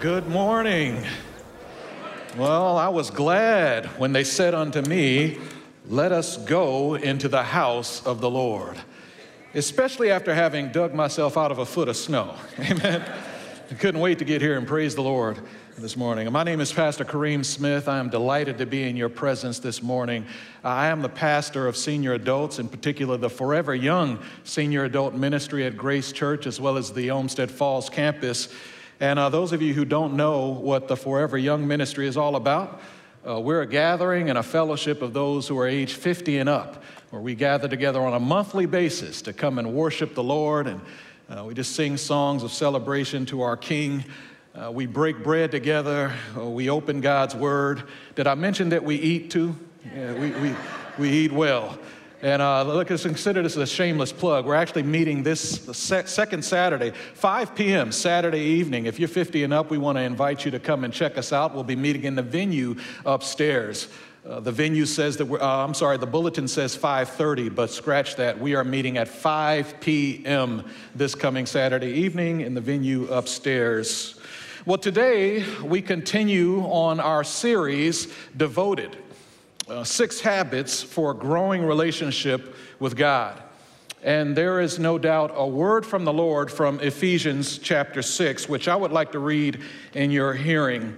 good morning. Well, I was glad when they said unto me, Let us go into the house of the Lord, especially after having dug myself out of a foot of snow. Amen. I couldn't wait to get here and praise the Lord this morning. My name is Pastor Kareem Smith. I am delighted to be in your presence this morning. I am the pastor of senior adults, in particular the Forever Young Senior Adult Ministry at Grace Church, as well as the Olmsted Falls campus. And uh, those of you who don't know what the Forever Young Ministry is all about, uh, we're a gathering and a fellowship of those who are age 50 and up, where we gather together on a monthly basis to come and worship the Lord. And uh, we just sing songs of celebration to our King. Uh, we break bread together. Uh, we open God's Word. Did I mention that we eat too? Yeah, we, we, we eat well. And uh, look, consider this a shameless plug. We're actually meeting this second Saturday, 5 p.m. Saturday evening. If you're 50 and up, we want to invite you to come and check us out. We'll be meeting in the venue upstairs. Uh, the venue says that we're, uh, I'm sorry, the bulletin says 5:30, but scratch that. We are meeting at 5 p.m. this coming Saturday evening in the venue upstairs. Well, today we continue on our series, Devoted uh, Six Habits for a Growing Relationship with God. And there is no doubt a word from the Lord from Ephesians chapter 6, which I would like to read in your hearing.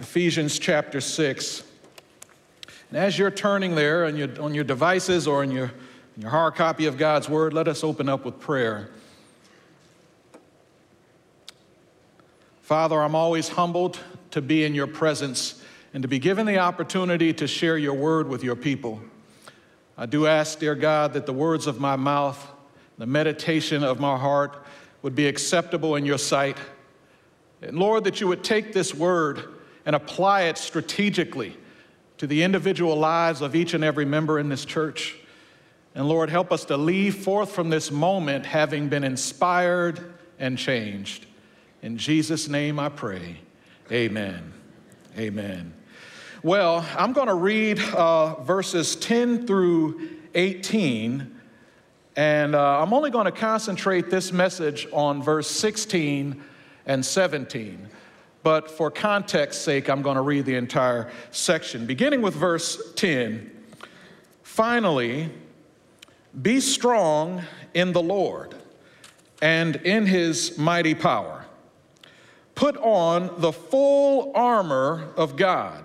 Ephesians chapter 6. And as you're turning there on your, on your devices or in your, in your hard copy of God's word, let us open up with prayer. Father, I'm always humbled to be in your presence and to be given the opportunity to share your word with your people. I do ask, dear God, that the words of my mouth, the meditation of my heart would be acceptable in your sight. And Lord, that you would take this word and apply it strategically to the individual lives of each and every member in this church. And Lord, help us to leave forth from this moment having been inspired and changed. In Jesus' name I pray. Amen. Amen. Well, I'm going to read uh, verses 10 through 18, and uh, I'm only going to concentrate this message on verse 16 and 17. But for context sake, I'm going to read the entire section. Beginning with verse 10 Finally, be strong in the Lord and in his mighty power. Put on the full armor of God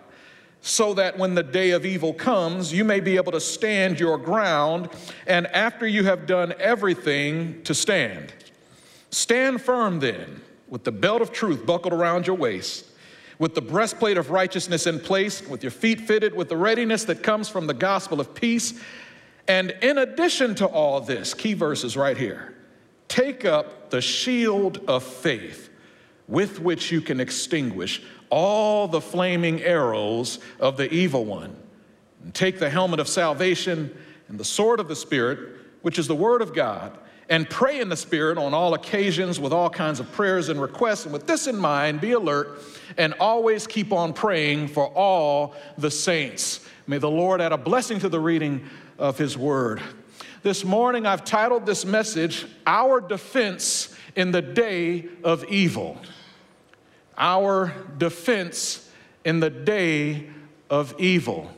so that when the day of evil comes, you may be able to stand your ground, and after you have done everything, to stand. Stand firm then, with the belt of truth buckled around your waist, with the breastplate of righteousness in place, with your feet fitted with the readiness that comes from the gospel of peace. And in addition to all this, key verses right here take up the shield of faith with which you can extinguish all the flaming arrows of the evil one. And take the helmet of salvation and the sword of the Spirit, which is the word of God, and pray in the Spirit on all occasions with all kinds of prayers and requests. And with this in mind, be alert and always keep on praying for all the saints. May the Lord add a blessing to the reading of his word. This morning, I've titled this message, Our Defense in the Day of Evil our defense in the day of evil.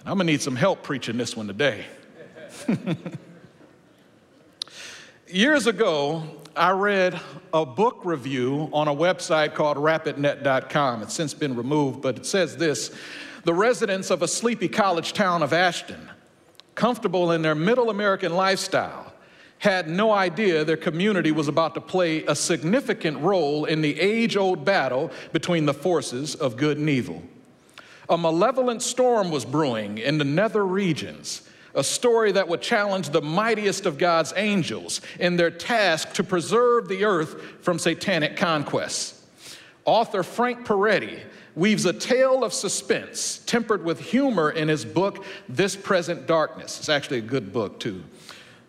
And I'm gonna need some help preaching this one today. Years ago, I read a book review on a website called rapidnet.com. It's since been removed, but it says this The residents of a sleepy college town of Ashton, comfortable in their middle American lifestyle, had no idea their community was about to play a significant role in the age old battle between the forces of good and evil. A malevolent storm was brewing in the nether regions, a story that would challenge the mightiest of God's angels in their task to preserve the earth from satanic conquests. Author Frank Peretti weaves a tale of suspense tempered with humor in his book, This Present Darkness. It's actually a good book, too.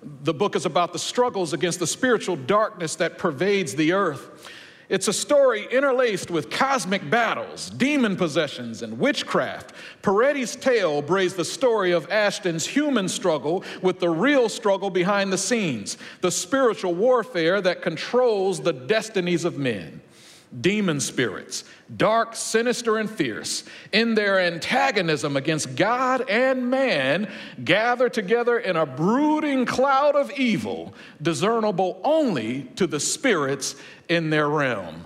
The book is about the struggles against the spiritual darkness that pervades the earth. It's a story interlaced with cosmic battles, demon possessions, and witchcraft. Peretti's tale brings the story of Ashton's human struggle with the real struggle behind the scenes, the spiritual warfare that controls the destinies of men demon spirits, dark, sinister, and fierce, in their antagonism against God and man, gather together in a brooding cloud of evil, discernible only to the spirits in their realm.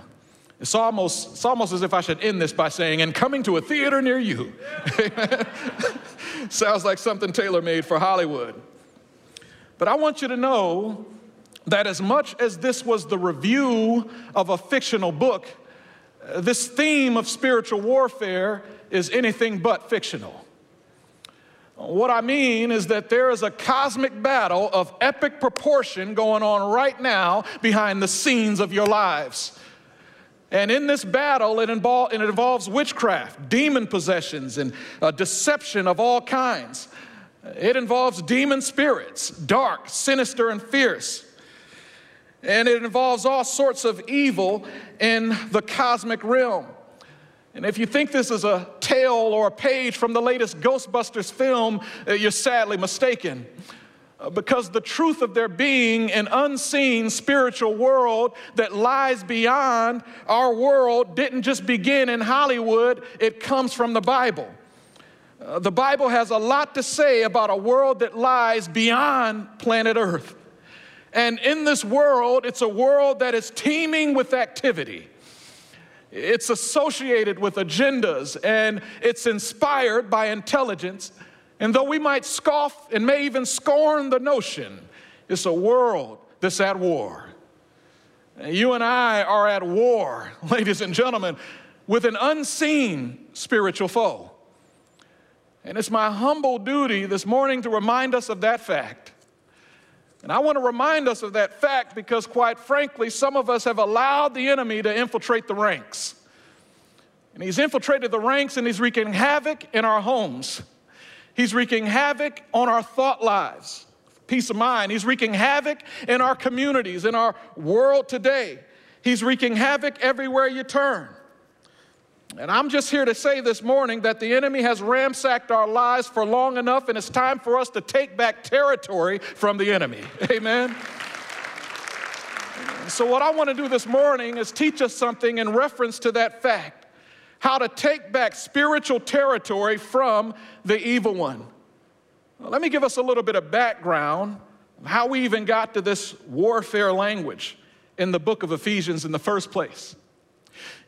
It's almost, it's almost as if I should end this by saying, and coming to a theater near you. Sounds like something tailor made for Hollywood. But I want you to know that as much as this was the review of a fictional book, this theme of spiritual warfare is anything but fictional. What I mean is that there is a cosmic battle of epic proportion going on right now behind the scenes of your lives. And in this battle, it, involve, it involves witchcraft, demon possessions, and uh, deception of all kinds. It involves demon spirits, dark, sinister, and fierce. And it involves all sorts of evil in the cosmic realm. And if you think this is a tale or a page from the latest Ghostbusters film, uh, you're sadly mistaken. Uh, because the truth of there being an unseen spiritual world that lies beyond our world didn't just begin in Hollywood, it comes from the Bible. Uh, the Bible has a lot to say about a world that lies beyond planet Earth. And in this world, it's a world that is teeming with activity. It's associated with agendas and it's inspired by intelligence. And though we might scoff and may even scorn the notion, it's a world that's at war. You and I are at war, ladies and gentlemen, with an unseen spiritual foe. And it's my humble duty this morning to remind us of that fact. And I want to remind us of that fact because, quite frankly, some of us have allowed the enemy to infiltrate the ranks. And he's infiltrated the ranks and he's wreaking havoc in our homes. He's wreaking havoc on our thought lives, peace of mind. He's wreaking havoc in our communities, in our world today. He's wreaking havoc everywhere you turn. And I'm just here to say this morning that the enemy has ransacked our lives for long enough, and it's time for us to take back territory from the enemy. Amen. So, what I want to do this morning is teach us something in reference to that fact how to take back spiritual territory from the evil one. Well, let me give us a little bit of background how we even got to this warfare language in the book of Ephesians in the first place.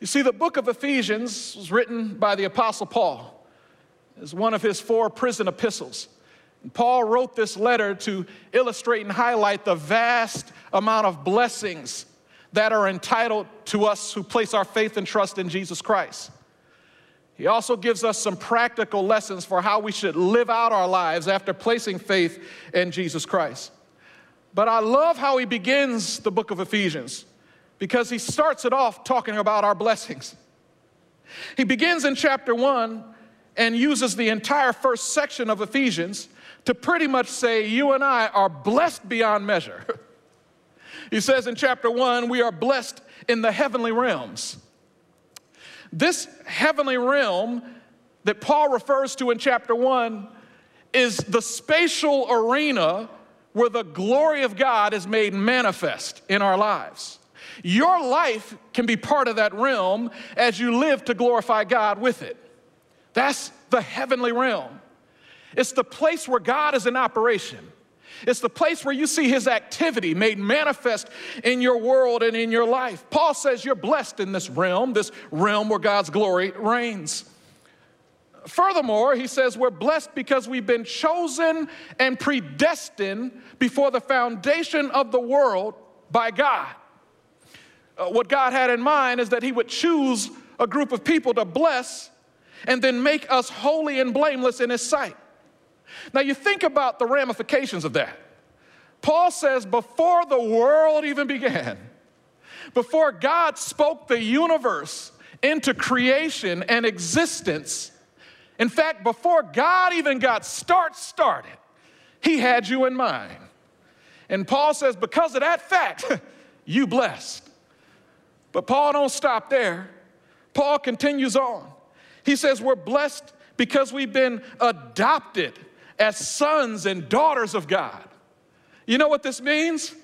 You see, the book of Ephesians was written by the Apostle Paul as one of his four prison epistles. And Paul wrote this letter to illustrate and highlight the vast amount of blessings that are entitled to us who place our faith and trust in Jesus Christ. He also gives us some practical lessons for how we should live out our lives after placing faith in Jesus Christ. But I love how he begins the book of Ephesians because he starts it off talking about our blessings. He begins in chapter one and uses the entire first section of Ephesians to pretty much say, You and I are blessed beyond measure. he says in chapter one, we are blessed in the heavenly realms. This heavenly realm that Paul refers to in chapter one is the spatial arena where the glory of God is made manifest in our lives. Your life can be part of that realm as you live to glorify God with it. That's the heavenly realm. It's the place where God is in operation. It's the place where you see his activity made manifest in your world and in your life. Paul says you're blessed in this realm, this realm where God's glory reigns. Furthermore, he says we're blessed because we've been chosen and predestined before the foundation of the world by God. Uh, what God had in mind is that He would choose a group of people to bless and then make us holy and blameless in His sight. Now, you think about the ramifications of that. Paul says, before the world even began, before God spoke the universe into creation and existence. In fact, before God even got start started, he had you in mind. And Paul says, because of that fact, you blessed. But Paul don't stop there. Paul continues on. He says, we're blessed because we've been adopted as sons and daughters of God. You know what this means?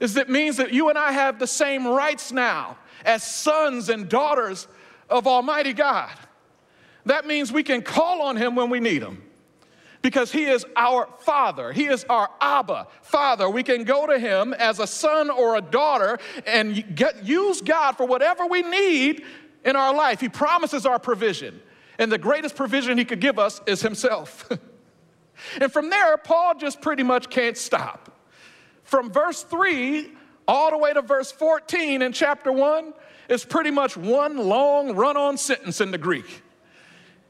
Is it means that you and I have the same rights now as sons and daughters of Almighty God. That means we can call on Him when we need Him because He is our Father. He is our Abba, Father. We can go to Him as a son or a daughter and get, use God for whatever we need in our life. He promises our provision, and the greatest provision He could give us is Himself. and from there, Paul just pretty much can't stop. From verse 3 all the way to verse 14 in chapter 1 is pretty much one long run on sentence in the Greek.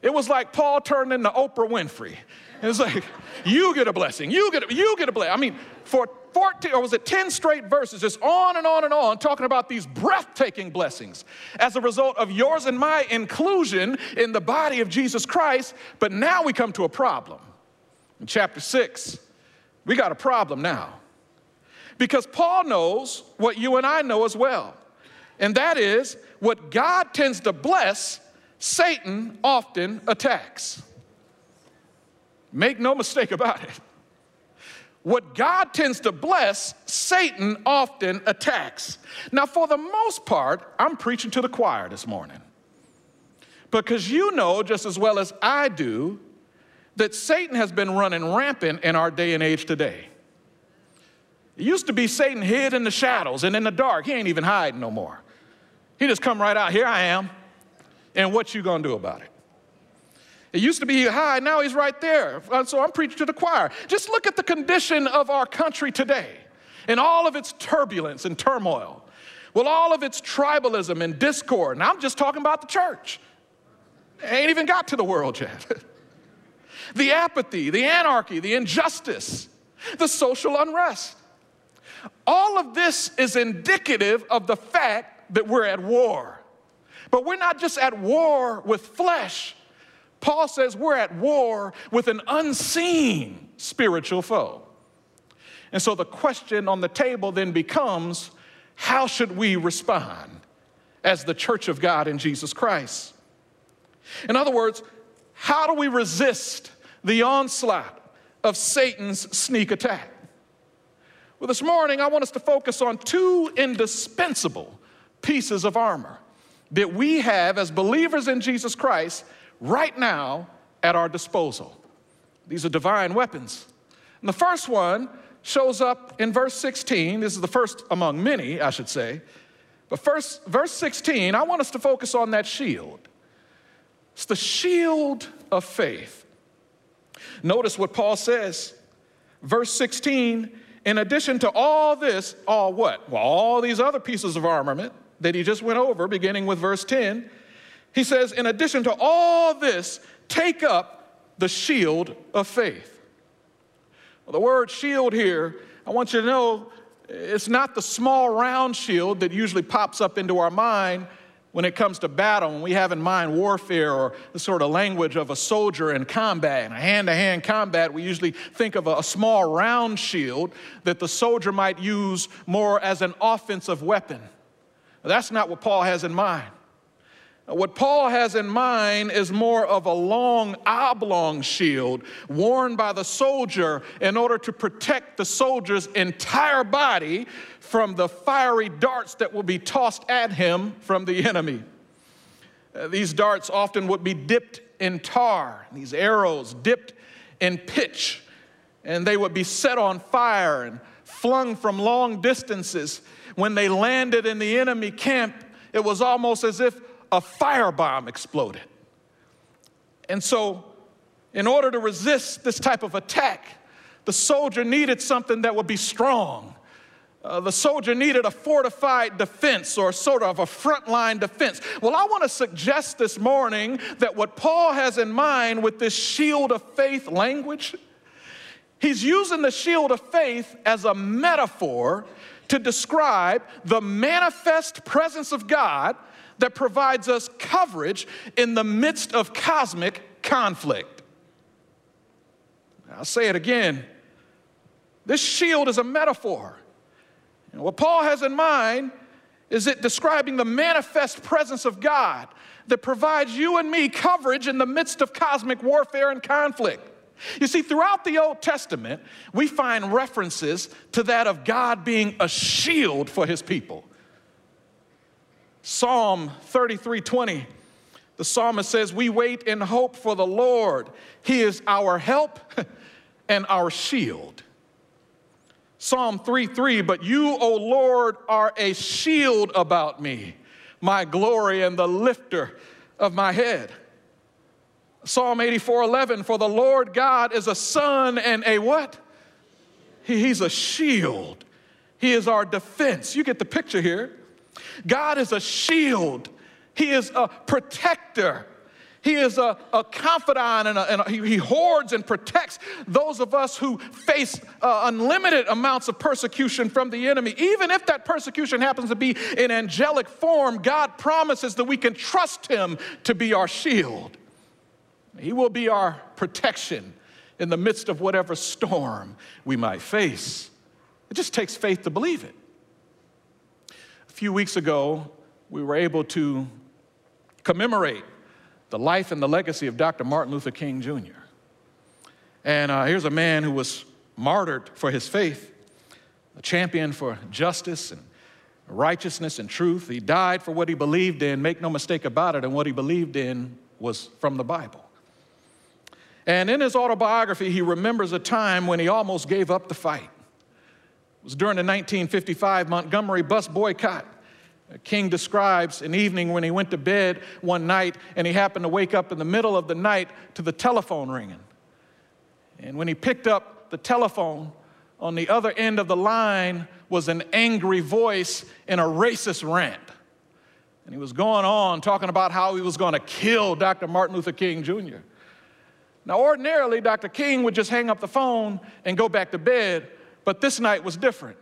It was like Paul turned into Oprah Winfrey. It's like, you get a blessing, you get a, you get a blessing. I mean, for 14, or was it 10 straight verses, just on and on and on, talking about these breathtaking blessings as a result of yours and my inclusion in the body of Jesus Christ. But now we come to a problem. In chapter 6, we got a problem now. Because Paul knows what you and I know as well, and that is what God tends to bless, Satan often attacks. Make no mistake about it. What God tends to bless, Satan often attacks. Now, for the most part, I'm preaching to the choir this morning. Because you know just as well as I do that Satan has been running rampant in our day and age today. It used to be Satan hid in the shadows and in the dark. He ain't even hiding no more. He just come right out. Here I am. And what you gonna do about it? It used to be high, now he's right there. Uh, so I'm preaching to the choir. Just look at the condition of our country today and all of its turbulence and turmoil. Well, all of its tribalism and discord. And I'm just talking about the church. ain't even got to the world yet. the apathy, the anarchy, the injustice, the social unrest. All of this is indicative of the fact that we're at war. But we're not just at war with flesh. Paul says we're at war with an unseen spiritual foe. And so the question on the table then becomes how should we respond as the church of God in Jesus Christ? In other words, how do we resist the onslaught of Satan's sneak attack? Well, this morning, I want us to focus on two indispensable pieces of armor that we have as believers in Jesus Christ right now at our disposal. These are divine weapons. And the first one shows up in verse 16. This is the first among many, I should say. But first, verse 16, I want us to focus on that shield. It's the shield of faith. Notice what Paul says. Verse 16 in addition to all this, all what? Well, all these other pieces of armament that he just went over, beginning with verse 10, he says, in addition to all this, take up the shield of faith. Well, the word shield here, I want you to know, it's not the small round shield that usually pops up into our mind when it comes to battle, when we have in mind warfare or the sort of language of a soldier in combat, in a hand to hand combat, we usually think of a, a, small round shield that the soldier might use more as an offensive weapon. That's not what Paul has in mind. What Paul has in mind is more of a long oblong shield worn by the soldier in order to protect the soldier's entire body from the fiery darts that will be tossed at him from the enemy. Uh, these darts often would be dipped in tar, these arrows dipped in pitch, and they would be set on fire and flung from long distances. When they landed in the enemy camp, it was almost as if a firebomb exploded. And so, in order to resist this type of attack, the soldier needed something that would be strong. Uh, the soldier needed a fortified defense or sort of a frontline defense. Well, I want to suggest this morning that what Paul has in mind with this shield of faith language, he's using the shield of faith as a metaphor to describe the manifest presence of God that provides us coverage in the midst of cosmic conflict. I'll say it again. This shield is a metaphor. And what Paul has in mind is it describing the manifest presence of God that provides you and me coverage in the midst of cosmic warfare and conflict. You see, throughout the Old Testament, we find references to that of God being a shield for his people. Psalm 33 20, the psalmist says, We wait in hope for the Lord. He is our help and our shield. Psalm 3 3, but you, O Lord, are a shield about me, my glory and the lifter of my head. Psalm 84 11, for the Lord God is a sun and a what? He's a shield. He is our defense. You get the picture here. God is a shield, He is a protector. He is a, a confidant and, a, and a, he, hoards and protects those of us who face uh, unlimited amounts of persecution from the enemy. Even if that persecution happens to be in angelic form, God promises that we can trust Him to be our shield. He will be our protection in the midst of whatever storm we might face. It just takes faith to believe it. A few weeks ago, we were able to commemorate the life and the legacy of Dr. Martin Luther King Jr. And uh, here's a man who was martyred for his faith, a champion for justice and righteousness and truth. He died for what he believed in, make no mistake about it, and what he believed in was from the Bible. And in his autobiography, he remembers a time when he almost gave up the fight. It was during the 1955 Montgomery bus boycott. King describes an evening when he went to bed one night and he happened to wake up in the middle of the night to the telephone ringing. And when he picked up the telephone, on the other end of the line was an angry voice in a racist rant. And he was going on talking about how he was going to kill Dr. Martin Luther King Jr. Now, ordinarily, Dr. King would just hang up the phone and go back to bed, but this night was different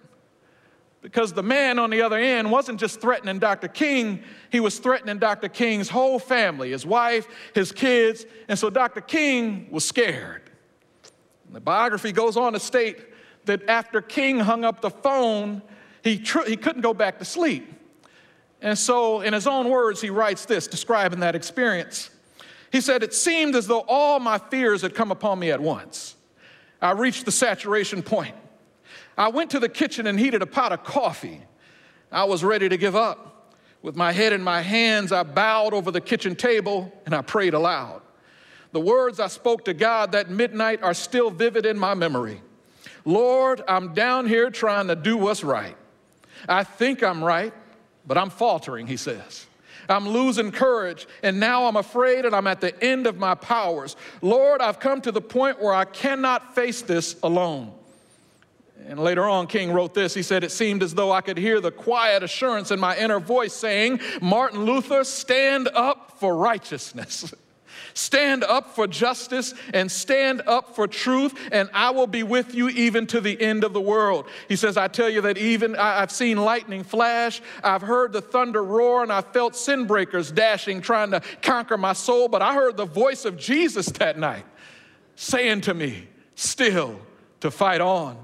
because the man on the other end wasn't just threatening Dr. King, he was threatening Dr. King's whole family, his wife, his kids, and so Dr. King was scared. The biography goes on to state that after King hung up the phone, he, tr- he couldn't go back to sleep. And so, in his own words, he writes this, describing that experience. He said, It seemed as though all my fears had come upon me at once. I reached the saturation point. I went to the kitchen and heated a pot of coffee. I was ready to give up. With my head in my hands, I bowed over the kitchen table and I prayed aloud. The words I spoke to God that midnight are still vivid in my memory. Lord, I'm down here trying to do what's right. I think I'm right, but I'm faltering, he says. I'm losing courage, and now I'm afraid and I'm at the end of my powers. Lord, I've come to the point where I cannot face this alone. And later on, King wrote this. He said, It seemed as though I could hear the quiet assurance in my inner voice saying, Martin Luther, stand up for righteousness. Stand up for justice and stand up for truth, and I will be with you even to the end of the world. He says, I tell you that even I've seen lightning flash, I've heard the thunder roar, and I felt sin breakers dashing, trying to conquer my soul, but I heard the voice of Jesus that night saying to me, Still to fight on.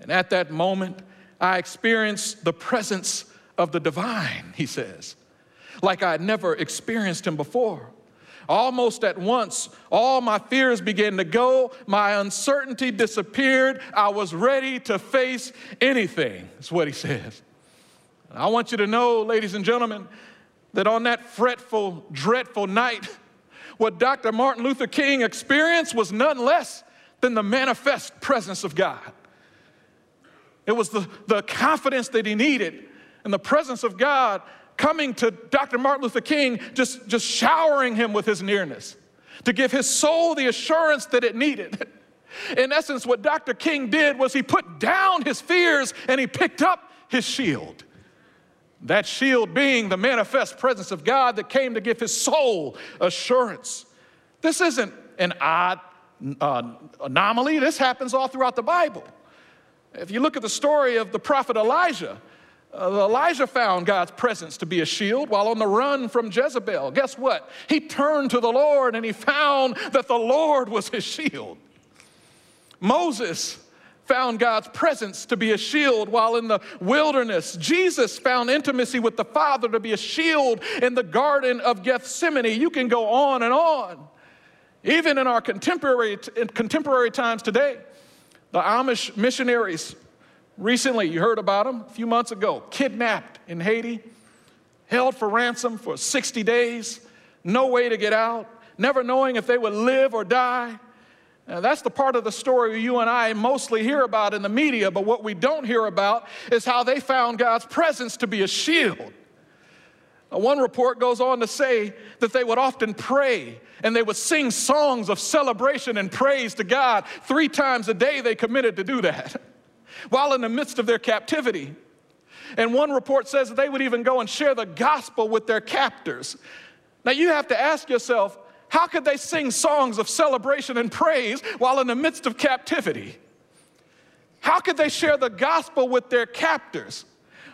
And at that moment, I experienced the presence of the divine, he says, like I had never experienced him before. Almost at once, all my fears began to go, my uncertainty disappeared. I was ready to face anything, is what he says. I want you to know, ladies and gentlemen, that on that fretful, dreadful night, what Dr. Martin Luther King experienced was none less than the manifest presence of God. It was the, the confidence that he needed and the presence of God coming to Dr. Martin Luther King, just, just showering him with his nearness to give his soul the assurance that it needed. In essence, what Dr. King did was he put down his fears and he picked up his shield. That shield being the manifest presence of God that came to give his soul assurance. This isn't an odd uh, anomaly, this happens all throughout the Bible. If you look at the story of the prophet Elijah, Uh, Elijah found God's presence to be a shield while on the run from Jezebel. Guess what? He turned to the Lord and he found that the Lord was his shield. Moses found God's presence to be a shield while in the wilderness. Jesus found intimacy with the Father to be a shield in the Garden of Gethsemane. You can go on and on. Even in our contemporary, contemporary times today, the Amish missionaries recently, you heard about them a few months ago, kidnapped in Haiti, held for ransom for 60 days, no way to get out, never knowing if they would live or die. Now, that's the part of the story you and I mostly hear about in the media, but what we don't hear about is how they found God's presence to be a shield. One report goes on to say that they would often pray and they would sing songs of celebration and praise to God. Three times a day they committed to do that while in the midst of their captivity. And one report says that they would even go and share the gospel with their captors. Now you have to ask yourself, how could they sing songs of celebration and praise while in the midst of captivity? How could they share the gospel with their captors?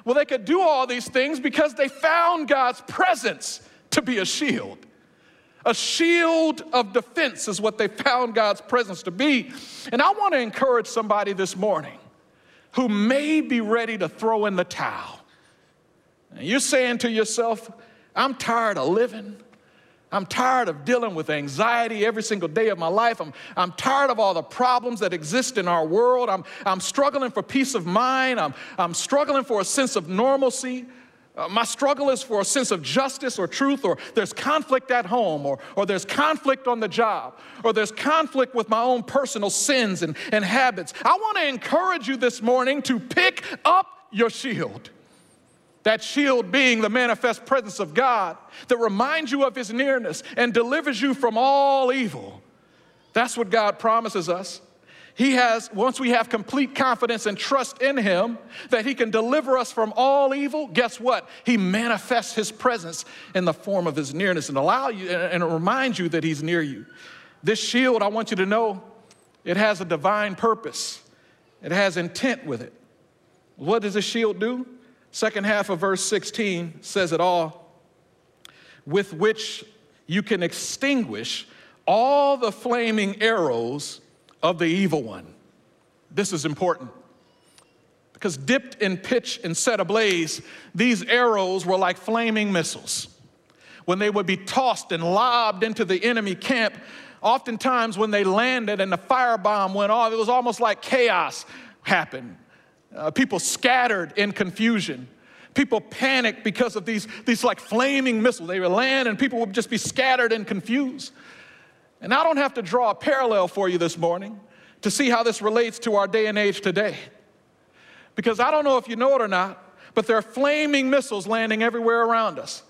Well, they could do all these things because they found God's presence to be a shield. A shield of defense is what they found God's presence to be. And I want to encourage somebody this morning who may be ready to throw in the towel. And you're saying to yourself, I'm tired of living. I'm tired of dealing with anxiety every single day of my life. I'm, I'm tired of all the problems that exist in our world. I'm, I'm struggling for peace of mind. I'm, I'm struggling for a sense of normalcy. Uh, my struggle is for a sense of justice or truth, or there's conflict at home, or, or there's conflict on the job, or there's conflict with my own personal sins and, and habits. I want to encourage you this morning to pick up your shield. That shield being the manifest presence of God that reminds you of His nearness and delivers you from all evil. That's what God promises us. He has, once we have complete confidence and trust in Him that He can deliver us from all evil, guess what? He manifests His presence in the form of His nearness and allow you and remind you that He's near you. This shield, I want you to know, it has a divine purpose. It has intent with it. What does the shield do? Second half of verse 16 says it all, with which you can extinguish all the flaming arrows of the evil one. This is important because dipped in pitch and set ablaze, these arrows were like flaming missiles. When they would be tossed and lobbed into the enemy camp, oftentimes when they landed and the firebomb went off, it was almost like chaos happened. Uh, people scattered in confusion. People panicked because of these, these like flaming missiles. They would land and people would just be scattered and confused. And I don't have to draw a parallel for you this morning to see how this relates to our day and age today. Because I don't know if you know it or not, but there are flaming missiles landing everywhere around us.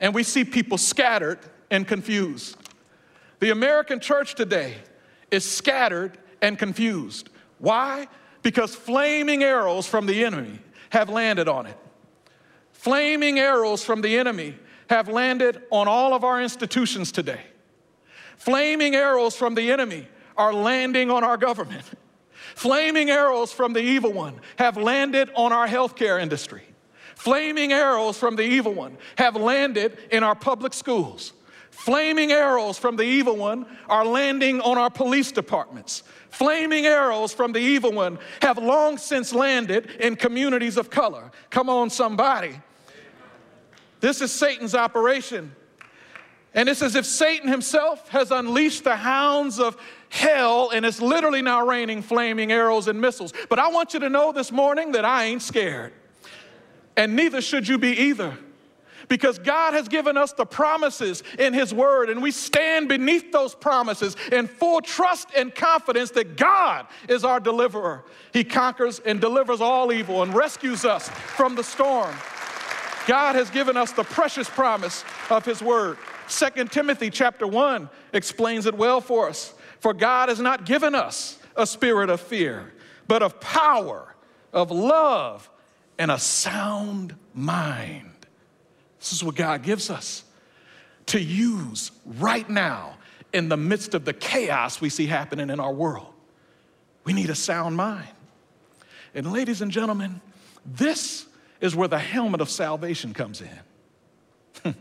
And we see people scattered and confused. The American church today is scattered and confused. Why? Because flaming arrows from the enemy have landed on it. Flaming arrows from the enemy have landed on all of our institutions today. Flaming arrows from the enemy are landing on our government. Flaming arrows from the evil one have landed on our healthcare industry. Flaming arrows from the evil one have landed in our public schools. Flaming arrows from the evil one are landing on our police departments. Flaming arrows from the evil one have long since landed in communities of color. Come on, somebody. This is Satan's operation. And it's as if Satan himself has unleashed the hounds of hell and it's literally now raining flaming arrows and missiles. But I want you to know this morning that I ain't scared. And neither should you be either. Because God has given us the promises in His Word, and we stand beneath those promises in full trust and confidence that God is our deliverer. He conquers and delivers all evil and rescues us from the storm. God has given us the precious promise of his word. 2 Timothy chapter 1 explains it well for us. For God has not given us a spirit of fear, but of power, of love, and a sound mind. This is what God gives us to use right now in the midst of the chaos we see happening in our world. We need a sound mind. And, ladies and gentlemen, this is where the helmet of salvation comes in.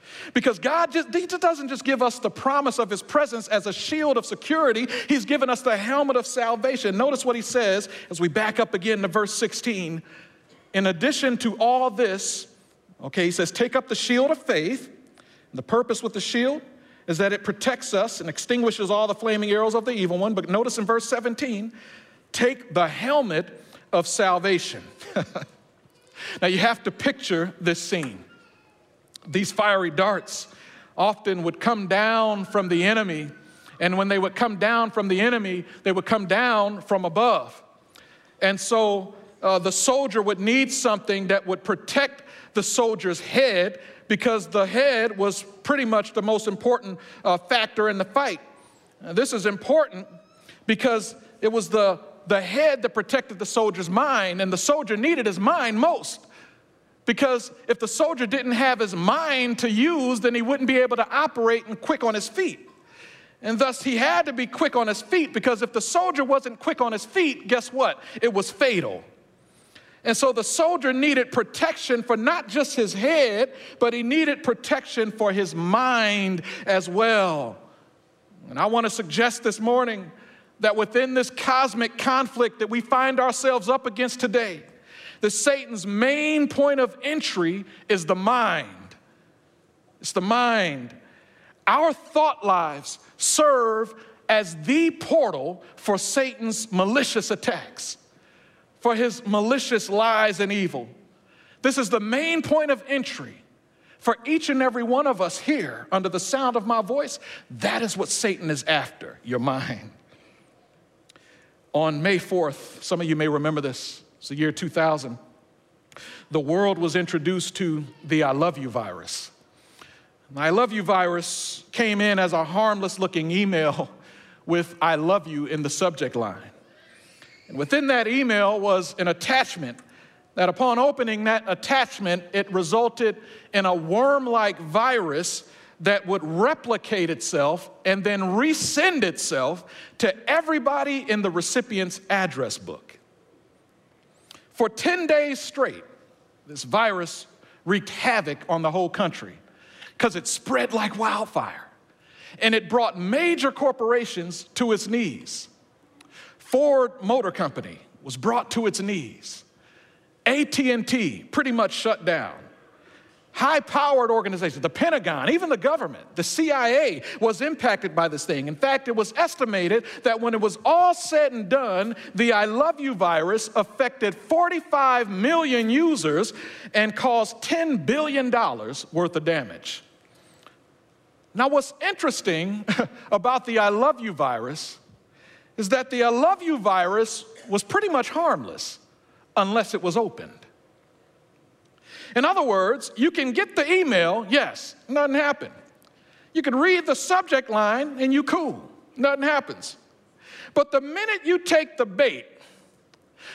because God just, he just doesn't just give us the promise of his presence as a shield of security, he's given us the helmet of salvation. Notice what he says as we back up again to verse 16. In addition to all this, okay, he says, take up the shield of faith. The purpose with the shield is that it protects us and extinguishes all the flaming arrows of the evil one. But notice in verse 17, take the helmet of salvation. now you have to picture this scene. These fiery darts often would come down from the enemy, and when they would come down from the enemy, they would come down from above. And so uh, the soldier would need something that would protect the soldier's head because the head was pretty much the most important uh, factor in the fight. Uh, this is important because it was the, the head that protected the soldier's mind, and the soldier needed his mind most. Because if the soldier didn't have his mind to use, then he wouldn't be able to operate and quick on his feet. And thus, he had to be quick on his feet because if the soldier wasn't quick on his feet, guess what? It was fatal. And so the soldier needed protection for not just his head, but he needed protection for his mind as well. And I want to suggest this morning that within this cosmic conflict that we find ourselves up against today, that Satan's main point of entry is the mind. It's the mind. Our thought lives serve as the portal for Satan's malicious attacks for his malicious lies and evil. This is the main point of entry for each and every one of us here under the sound of my voice. That is what Satan is after your mind. On May 4th, some of you may remember this, it's the year 2000, the world was introduced to the I love you virus. The I love you virus came in as a harmless looking email with I love you in the subject line. And within that email was an attachment that upon opening that attachment, it resulted in a worm like virus that would replicate itself and then resend itself to everybody in the recipient's address book. For 10 days straight, this virus wreaked havoc on the whole country because it spread like wildfire and it brought major corporations to its knees. Ford Motor Company was brought to its knees. AT&T pretty much shut down. High-powered organizations, the Pentagon, even the government, the CIA was impacted by this thing. In fact, it was estimated that when it was all said and done, the I love you virus affected 45 million users and caused $10 billion worth of damage. Now, what's interesting about the I love you virus is that the I love you virus was pretty much harmless unless it was opened. In other words, you can get the email, yes, nothing happened. You can read the subject line and you cool, nothing happens. But the minute you take the bait,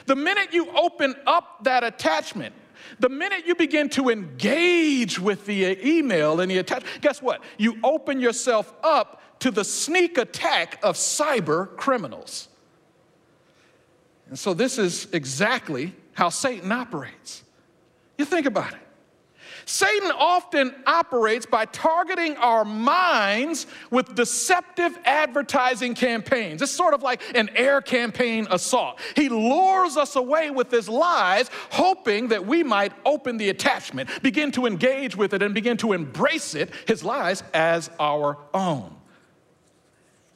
the minute you open up that attachment, the minute you begin to engage with the email and the attachment, guess what? You open yourself up to the sneak attack of cyber criminals. And so, this is exactly how Satan operates. You think about it. Satan often operates by targeting our minds with deceptive advertising campaigns. It's sort of like an air campaign assault. He lures us away with his lies, hoping that we might open the attachment, begin to engage with it, and begin to embrace it, his lies, as our own.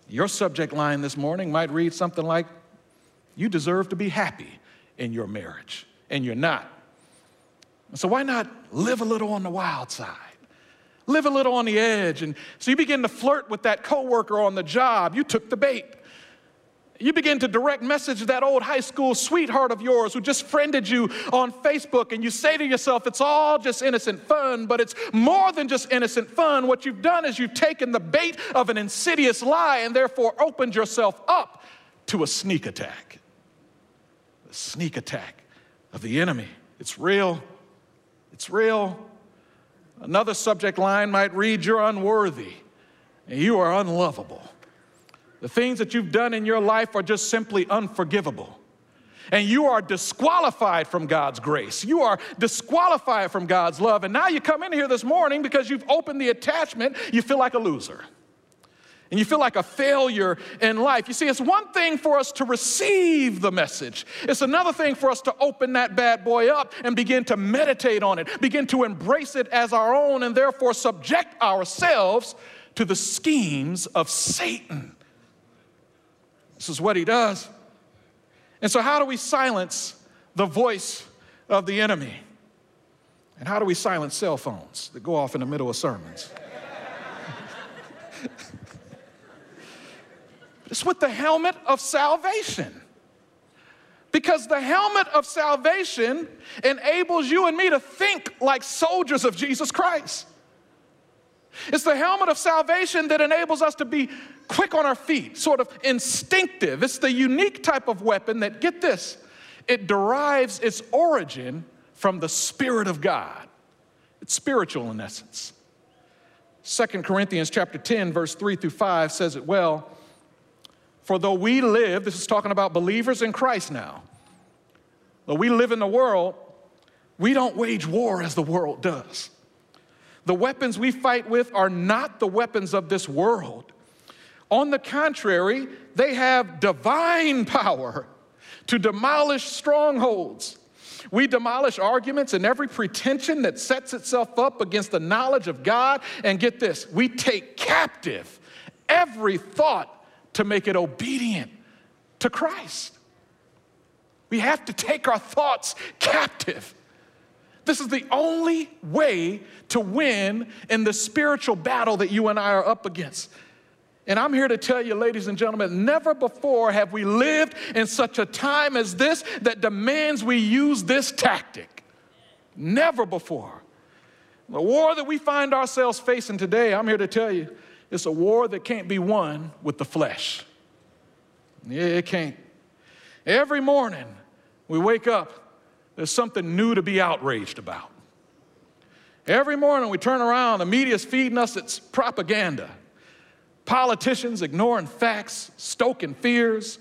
Your subject line this morning might read something like, You deserve to be happy in your marriage, and you're not. So, why not live a little on the wild side? Live a little on the edge. And so you begin to flirt with that coworker on the job. You took the bait. You begin to direct message that old high school sweetheart of yours who just friended you on Facebook, and you say to yourself, it's all just innocent fun, but it's more than just innocent fun. What you've done is you've taken the bait of an insidious lie and therefore opened yourself up to a sneak attack. A sneak attack of the enemy. It's real. It's real. Another subject line might read, You're unworthy, you are unlovable. The things that you've done in your life are just simply unforgivable. and you are disqualified from God's grace. You are disqualified from God's love. And now you come in here this morning because you've opened the attachment, you feel like a loser. And you feel like a failure in life. You see, it's one thing for us to receive the message, it's another thing for us to open that bad boy up and begin to meditate on it, begin to embrace it as our own, and therefore subject ourselves to the schemes of Satan. This is what he does. And so, how do we silence the voice of the enemy? And how do we silence cell phones that go off in the middle of sermons? it's with the helmet of salvation. Because the helmet of salvation enables you and me to think like soldiers of Jesus Christ. It's the helmet of salvation that enables us to be quick on our feet, sort of instinctive. It's the unique type of weapon that, get this, it derives its origin from the Spirit of God. It's spiritual in essence. 2 Corinthians chapter 10, verse 3 through 5 says it well. For though we live, this is talking about believers in Christ now, though we live in the world, we don't wage war as the world does. The weapons we fight with are not the weapons of this world. On the contrary, they have divine power to demolish strongholds. We demolish arguments and every pretension that sets itself up against the knowledge of God. And get this, we take captive every thought to make it obedient to Christ. We have to take our thoughts captive. This is the only way to win in the spiritual battle that you and I are up against. And I'm here to tell you, ladies and gentlemen, never before have we lived in such a time as this that demands we use this tactic. Never before. The war that we find ourselves facing today, I'm here to tell you, it's a war that can't be won with the flesh. Yeah, it can't. Every morning we wake up there's something new to be outraged about. Every morning we turn around, the media's feeding us its propaganda. Politicians ignoring facts, stoking fears,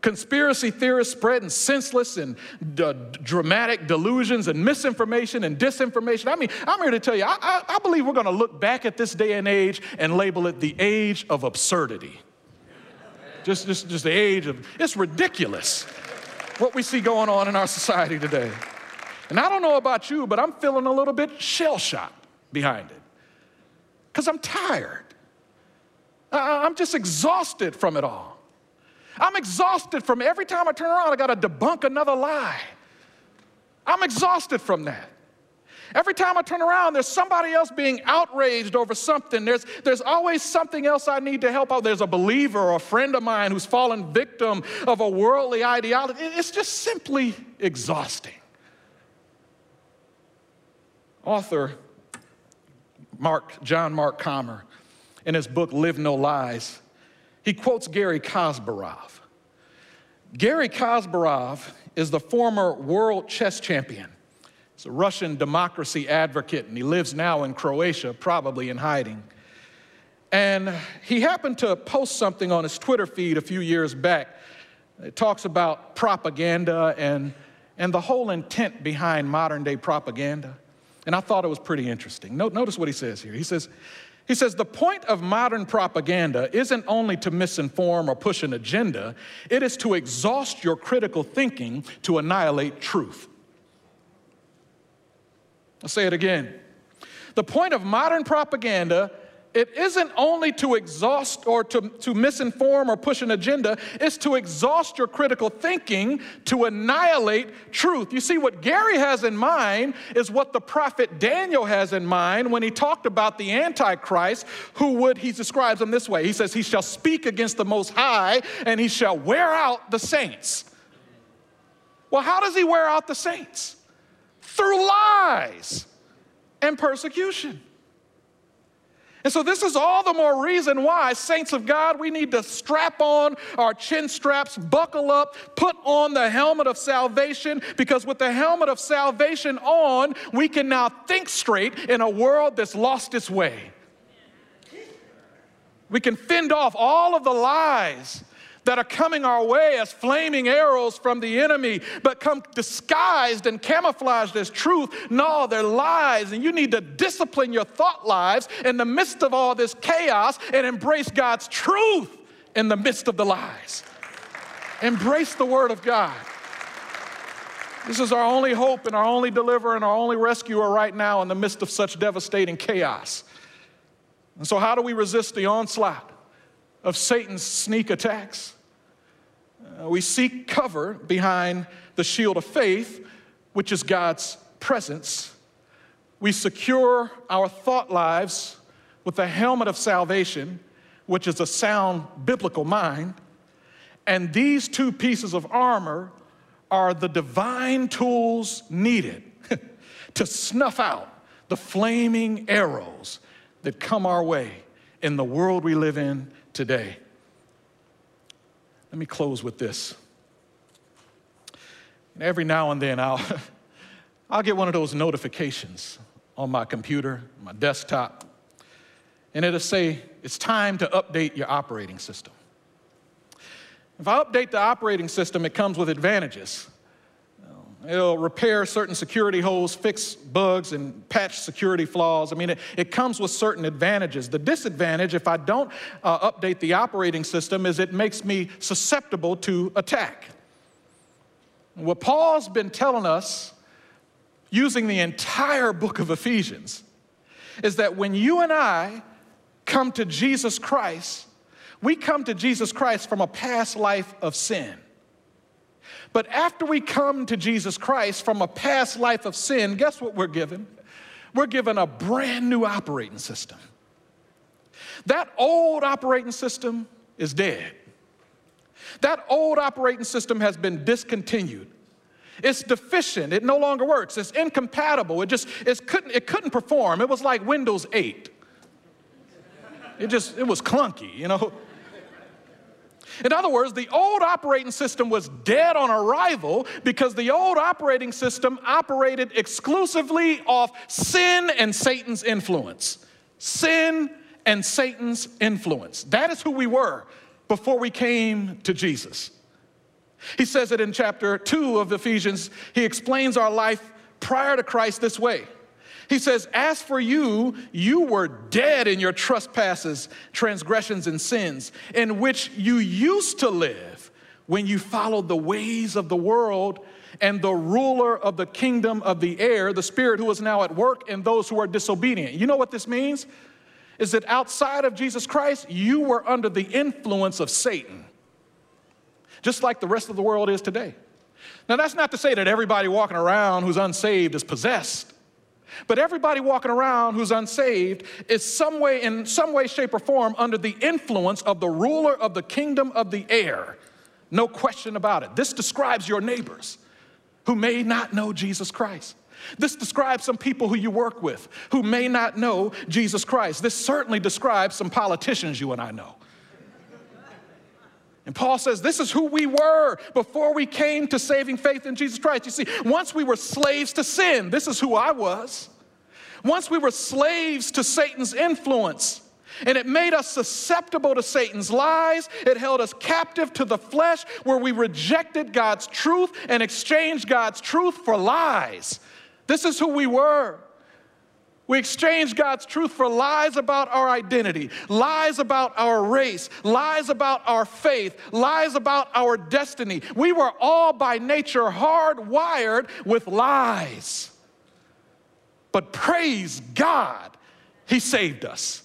conspiracy theorists spreading senseless and d- dramatic delusions and misinformation and disinformation. I mean, I'm here to tell you, I, I, I believe we're going to look back at this day and age and label it the age of absurdity. Just, just, just the age of, it's ridiculous what we see going on in our society today. And I don't know about you, but I'm feeling a little bit shell shocked behind it because I'm tired. I'm just exhausted from it all. I'm exhausted from every time I turn around, I got to debunk another lie. I'm exhausted from that. Every time I turn around, there's somebody else being outraged over something. There's, there's always something else I need to help out. There's a believer or a friend of mine who's fallen victim of a worldly ideology. It's just simply exhausting. Author Mark, John Mark Comer, in his book Live No Lies, he quotes Garry Kasparov. Garry Kasparov is the former world chess champion. A Russian democracy advocate, and he lives now in Croatia, probably in hiding. And he happened to post something on his Twitter feed a few years back. It talks about propaganda and, and the whole intent behind modern day propaganda. And I thought it was pretty interesting. Notice what he says here. He says, he says, the point of modern propaganda isn't only to misinform or push an agenda, it is to exhaust your critical thinking to annihilate truth. I'll say it again. The point of modern propaganda it isn't only to exhaust or to, to misinform or push an agenda, it's to exhaust your critical thinking to annihilate truth. You see, what Garry has in mind is what the prophet Daniel has in mind when he talked about the Antichrist, who would, he describes him this way He says, He shall speak against the Most High and he shall wear out the saints. Well, how does he wear out the saints? Through lies and persecution. And so, this is all the more reason why, saints of God, we need to strap on our chin straps, buckle up, put on the helmet of salvation, because with the helmet of salvation on, we can now think straight in a world that's lost its way. We can fend off all of the lies that are coming our way as flaming arrows from the enemy, but come disguised and camouflaged as truth. No, they're lies, and you need to discipline your thought lives in the midst of all this chaos and embrace God's truth in the midst of the lies. Embrace the Word of God. This is our only hope and our only deliverer and our only rescuer right now in the midst of such devastating chaos. And so, how do we resist the onslaught of Satan's sneak attacks? Uh, we seek cover behind the shield of faith, which is God's presence. We secure our thought lives with the helmet of salvation, which is a sound biblical mind. And these two pieces of armor are the divine tools needed to snuff out the flaming arrows that come our way in the world we live in today. Let me close with this. Every now and then I'll, I'll get one of those notifications on my computer, my desktop, and it'll say, it's time to update your operating system. If I update the operating system, it comes with advantages. It'll repair certain security holes, fix bugs, and patch security flaws. I mean, it, it comes with certain advantages. The disadvantage, if I don't uh, update the operating system, is it makes me susceptible to attack. What Paul's been telling us using the entire book of Ephesians is that when you and I come to Jesus Christ, we come to Jesus Christ from a past life of sin. But after we come to Jesus Christ from a past life of sin, guess what we're given? We're given a brand new operating system. That old operating system is dead. That old operating system has been discontinued. It's deficient. It no longer works. It's incompatible. It just it couldn't, it couldn't perform. It was like Windows 8. It just, it was clunky, you know. In other words, the old operating system was dead on arrival because the old operating system operated exclusively off sin and Satan's influence. Sin and Satan's influence. That is who we were before we came to Jesus. He says it in chapter 2 of Ephesians. He explains our life prior to Christ this way he says, As for you, you were dead in your trespasses, transgressions, and sins, in which you used to live when you followed the ways of the world and the ruler of the kingdom of the air, the spirit who is now at work in those who are disobedient. You know what this means? Is that outside of Jesus Christ, you were under the influence of Satan, just like the rest of the world is today. Now, that's not to say that everybody walking around who's unsaved is possessed. But everybody walking around who's unsaved is some way, in some way, shape, or form under the influence of the ruler of the kingdom of the air. No question about it. This describes your neighbors who may not know Jesus Christ. This describes some people who you work with who may not know Jesus Christ. This certainly describes some politicians you and I know. And Paul says, This is who we were before we came to saving faith in Jesus Christ. You see, once we were slaves to sin, this is who I was. Once we were slaves to Satan's influence, and it made us susceptible to Satan's lies. It held us captive to the flesh, where we rejected God's truth and exchanged God's truth for lies. This is who we were. We exchange God's truth for lies about our identity, lies about our race, lies about our faith, lies about our destiny. We were all by nature hardwired with lies. But praise God, He saved us.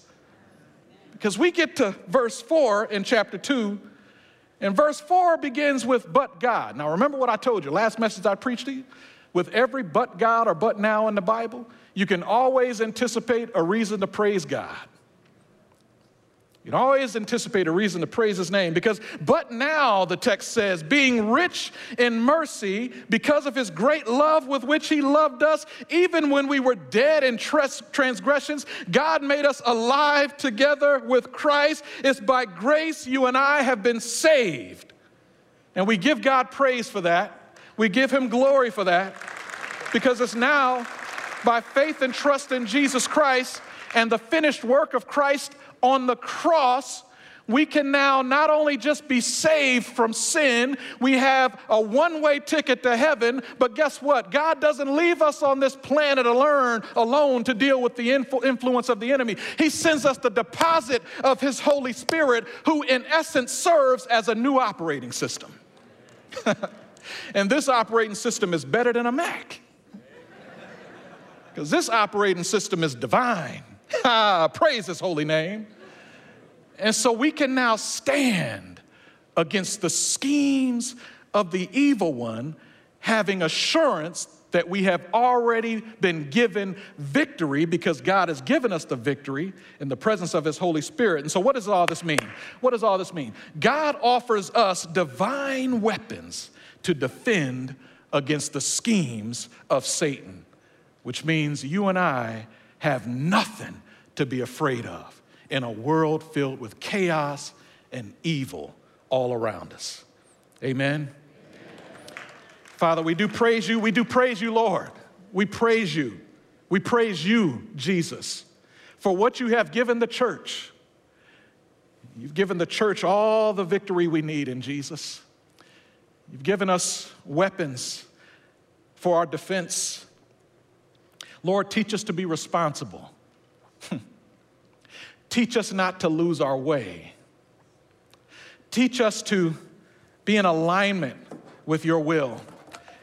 Because we get to verse 4 in chapter 2, and verse 4 begins with but God. Now, remember what I told you last message I preached to you? With every but God or but now in the Bible, you can always anticipate a reason to praise God. You can always anticipate a reason to praise his name because, but now, the text says, being rich in mercy because of his great love with which he loved us, even when we were dead in transgressions, God made us alive together with Christ. It's by grace you and I have been saved. And we give God praise for that. We give him glory for that because it's now by faith and trust in Jesus Christ and the finished work of Christ on the cross, we can now not only just be saved from sin, we have a one way ticket to heaven, but guess what? God doesn't leave us on this planet alone, alone to deal with the influence of the enemy. He sends us the deposit of His Holy Spirit, who in essence serves as a new operating system. and this operating system is better than a Mac. Because this operating system is divine. Praise his holy name. And so we can now stand against the schemes of the evil one, having assurance that we have already been given victory because God has given us the victory in the presence of His Holy Spirit. And so, what does all this mean? What does all this mean? God offers us divine weapons to defend against the schemes of Satan, which means you and I have nothing to be afraid of in a world filled with chaos and evil all around us. Amen. Father, we do praise you. We do praise you, Lord. We praise you. We praise you, Jesus, for what you have given the church. You've given the church all the victory we need in Jesus. You've given us weapons for our defense. Lord, teach us to be responsible. teach us not to lose our way. Teach us to be in alignment with your will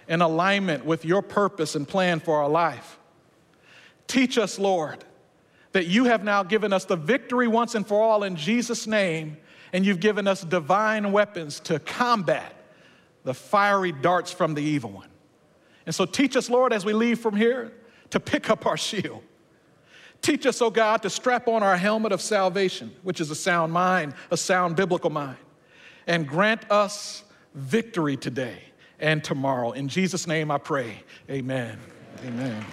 in alignment with your purpose and plan for our life. Teach us, Lord, that you have now given us the victory once and for all in Jesus' name, and you've given us divine weapons to combat the fiery darts from the evil one. And so teach us, Lord, as we leave from here, to pick up our shield. Teach us, oh God, to strap on our helmet of salvation, which is a sound mind, a sound biblical mind, and grant us victory today and tomorrow. In Jesus' name I pray. Amen. Amen.